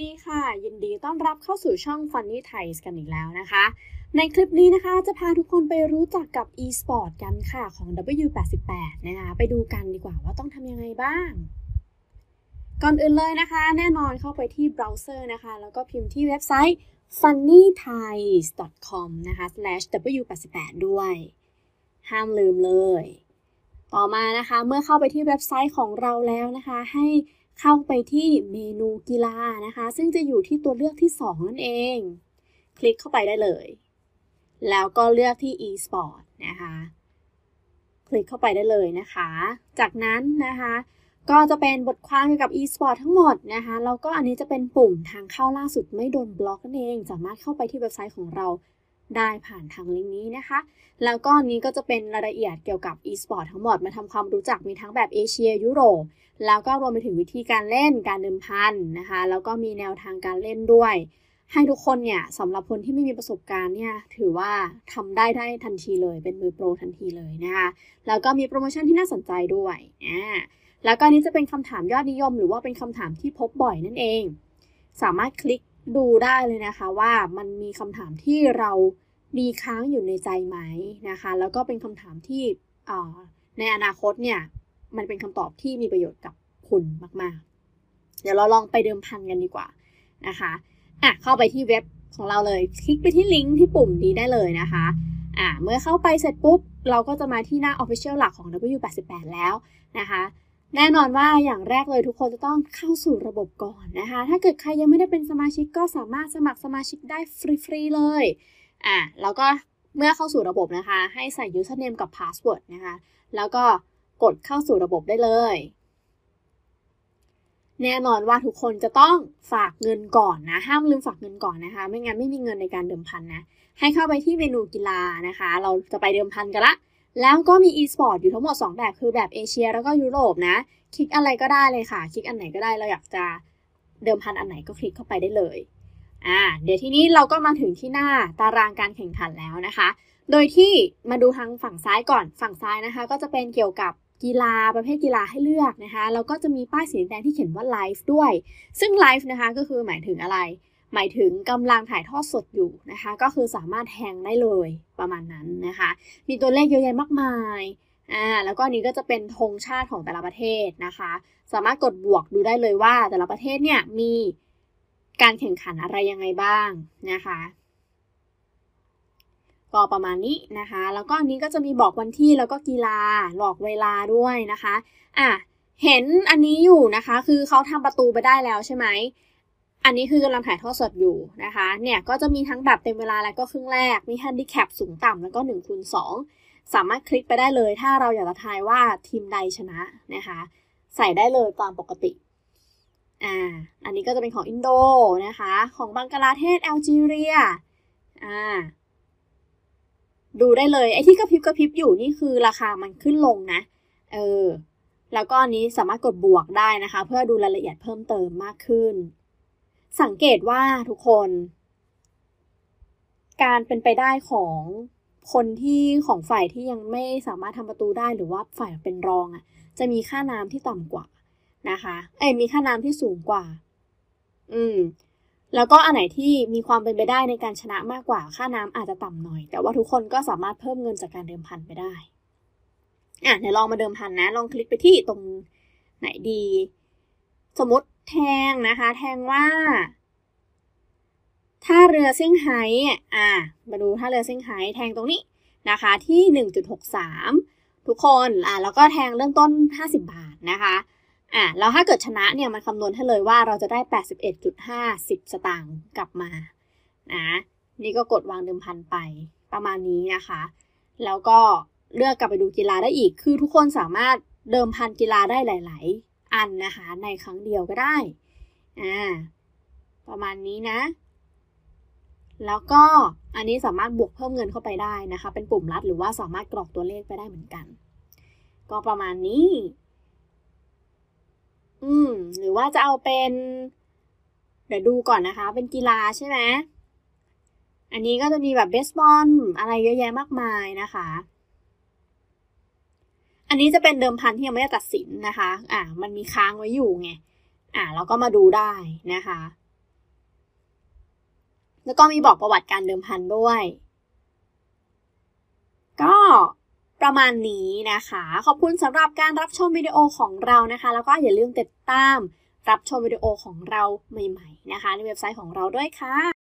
ดีค่ะ ยินดีต้อนรับเข้าสู่ช่อง Funny Thais กันอีกแล้วนะคะ ในคลิปนี้นะคะจะพาทุกคนไปรู้จักกับ e-sport กันค่ะของ W88 นะคะไปดูกันดีกว่าว่าต้องทำยังไงบ้าง ก่อนอื่นเลยนะคะ แน่นอนเข้าไปที่เบราว์เซอร์นะคะ แล้วก็พิมพ์ที่เว็บไซต์ funnythais.com นะคะ w88 ด้วย ห้ามลืมเลย ต่อมานะคะเมื่อเข้าไปที่เว็บไซต์ของเราแล้วนะคะ ให้ เข้าไปที่เมนูกีฬานะคะ ซึ่งจะอยู่ที่ตัวเลือกที่ 2 นั่นเอง คลิกเข้าไปได้เลย แล้วก็เลือกที่ e-sport นะคะ คลิกเข้าไปได้เลยนะคะ จากนั้นนะคะก็จะเป็นบทความเกี่ยวกับ e-sport ทั้งหมดนะคะ แล้วก็อันนี้จะเป็นปุ่มทางเข้าล่าสุดไม่โดนบล็อกนั่นเอง สามารถเข้าไปที่เว็บไซต์ของเรา ได้ผ่านทางลิงก์นี้นะคะ แล้วก็นี้ก็จะเป็นรายละเอียดเกี่ยวกับ e-sport ทั้งหมดมาทำความรู้จักมีทั้งแบบเอเชียยุโรป แล้วก็รวมไปถึงวิธีการเล่นการเดิมพันนะคะ แล้วก็มีแนวทางการเล่นด้วย ให้ทุกคนเนี่ยสำหรับคนที่ไม่มีประสบการณ์เนี่ยถือว่าทำได้ได้ทันทีเลย เป็นมือโปรทันทีเลยนะคะ แล้วก็มีโปรโมชั่นที่น่าสนใจด้วยอ่าแล้วก็นี้จะเป็นคำถามยอดนิยม หรือว่าเป็นคำถามที่พบบ่อยนั่นเอง สามารถคลิก ดูได้เลยนะคะว่ามันมีคำถามที่เรามีค้างอยู่ในใจไหมนะคะ แล้วก็เป็นคำถามที่ในอนาคตเนี่ยมันเป็นคำตอบที่มีประโยชน์กับคุณมากๆ เดี๋ยวเราลองไปเดิมพันกันดีกว่านะคะอะเข้าไปที่เว็บของเราเลย คลิกไปที่ลิงก์ที่ปุ่มนี้ได้เลยนะคะอะเมื่อเข้าไปเสร็จปุ๊บ เราก็จะมาที่หน้า Official หลักของ W88 แล้วนะคะ แน่นอนว่าอย่างแรกเลยทุกคนจะต้องเข้าสู่ระบบก่อนนะคะ ถ้าเกิดใครยังไม่ได้เป็นสมาชิกก็สามารถสมัครสมาชิกได้ฟรีๆเลยอะแล้วก็เมื่อเข้าสู่ระบบนะคะ ให้ใส่ username กับ password นะคะ แล้วก็กดเข้าสู่ระบบได้เลย แน่นอนว่าทุกคนจะต้องฝากเงินก่อนนะ ห้ามลืมฝากเงินก่อนนะคะ ไม่งั้นไม่มีเงินในการเดิมพันนะ ให้เข้าไปที่เมนูกีฬานะคะ เราจะไปเดิมพันกันละ แล้วก็มี e-sport อยู่ทั้งหมด 2 แบบคือแบบเอเชียแล้วก็ยุโรปนะ คลิกอะไรก็ได้เลยค่ะ คลิกอันไหนก็ได้เราอยากจะเดิมพันอันไหนก็คลิกเข้าไปได้เลยอ่าเดี๋ยวทีนี้เราก็มาถึงที่หน้าตารางการแข่งขันแล้วนะคะ โดยที่มาดูทางฝั่งซ้ายก่อนฝั่งซ้ายนะคะ ก็จะเป็นเกี่ยวกับกีฬาประเภทกีฬาให้เลือกนะคะแล้วก็จะมีป้ายสีแดงที่เขียนว่าไลฟ์ด้วย ซึ่งไลฟ์นะคะก็คือหมายถึงอะไร หมายถึงกำลังถ่ายทอดสดอยู่นะคะ ก็คือสามารถแทงได้เลยประมาณนั้นนะคะ มีตัวเลขเยอะแยะมากมายอ่าแล้วก็นี้ก็จะเป็นธงชาติของแต่ละประเทศนะคะ สามารถกดบวกดูได้เลยว่า แต่ละประเทศเนี่ยมีการแข่งขันอะไรยังไงบ้างนะคะก็ประมาณนี้นะคะ แล้วก็อันนี้ก็จะมีบอกวันที่แล้วก็กีฬาบอกเวลาด้วยนะคะ อะ เห็นอันนี้อยู่นะคะ คือเขาทำประตูไปได้แล้วใช่ไหม อันนี้คือกำลังถ่ายทอดสดอยู่นะคะ เนี่ยก็จะมีทั้งแบบเต็มเวลาแล้วก็ครึ่งแรก มีแฮนดิแคปสูงต่ำแล้วก็1คูณ2สามารถคลิกไปได้เลย ถ้าเราอยากจะทายว่าทีมใดชนะนะคะ ใส่ได้เลยตามปกติ อ่า อันนี้ก็จะเป็นของอินโดนะคะ ของบังกลาเทศแอลจีเรีย อ่า ดูได้เลย ไอ้ที่กระพริบกระพริบอยู่นี่คือราคามันขึ้นลงนะ เออ แล้วก็อันนี้สามารถกดบวกได้นะคะ เพื่อดูรายละเอียดเพิ่มเติมมากขึ้น สังเกตว่าทุกคน การเป็นไปได้ของคนที่ของฝ่ายที่ยังไม่สามารถทำประตูได้หรือว่าฝ่ายเป็นรองอะ่ะ จะมีค่าน้ำที่ต่ำกว่านะคะ เอ้มีค่าน้ำที่สูงกว่า อืม แล้วก็อันไหนที่มีความเป็นไปได้ในการชนะมากกว่า ค่าน้ำอาจจะต่ำหน่อย แต่ว่าทุกคนก็สามารถเพิ่มเงินจากการเดิมพันไปได้อะเดี๋ยวลองมาเดิมพันนะ ลองคลิกไปที่ตรงไหนดี สมมติ แทงนะคะ แทงว่าท่าเรือเซี่ยงไฮ้อะมาดูท่าเรือเซี่ยงไฮ้แทงตรงนี้นะคะที่ 1.63 ทุกคนอะแล้วก็แทงเริ่มต้น 50 บาทนะคะอะแล้วถ้าเกิดชนะเนี่ยมันคำนวณให้เลยว่าเราจะได้ 81.50 สตางค์กลับมานะนี่ก็กดวางเดิมพันไปประมาณนี้นะคะ แล้วก็เลือกกลับไปดูกีฬาได้อีก คือทุกคนสามารถเดิมพันกีฬาได้หลาย ๆ อันนะคะ ในครั้งเดียวก็ได้อ่าประมาณนี้นะ แล้วก็อันนี้สามารถบวกเพิ่มเงินเข้าไปได้นะคะ เป็นปุ่มลัดหรือว่าสามารถกรอกตัวเลขไปได้เหมือนกัน ก็ประมาณนี้ อืม หรือว่าจะเอาเป็น เดี๋ยวดูก่อนนะคะ เป็นกีฬาใช่ไหมอันนี้ก็จะมีแบบเบสบอลอะไรเยอะแยะมากมายนะคะ อันนี้จะเป็นเดิมพันที่ยังไม่ได้ตัดสินนะคะ อ่า มันมีค้างไว้อยู่ไง อ่า เราก็มาดูได้นะคะ แล้วก็มีบอกประวัติการเดิมพันด้วย ก็ประมาณนี้นะคะ ขอบคุณสำหรับการรับชมวิดีโอของเรานะคะ แล้วก็อย่าลืมติดตามรับชมวิดีโอของเราใหม่ ๆ นะคะ ในเว็บไซต์ของเราด้วยค่ะ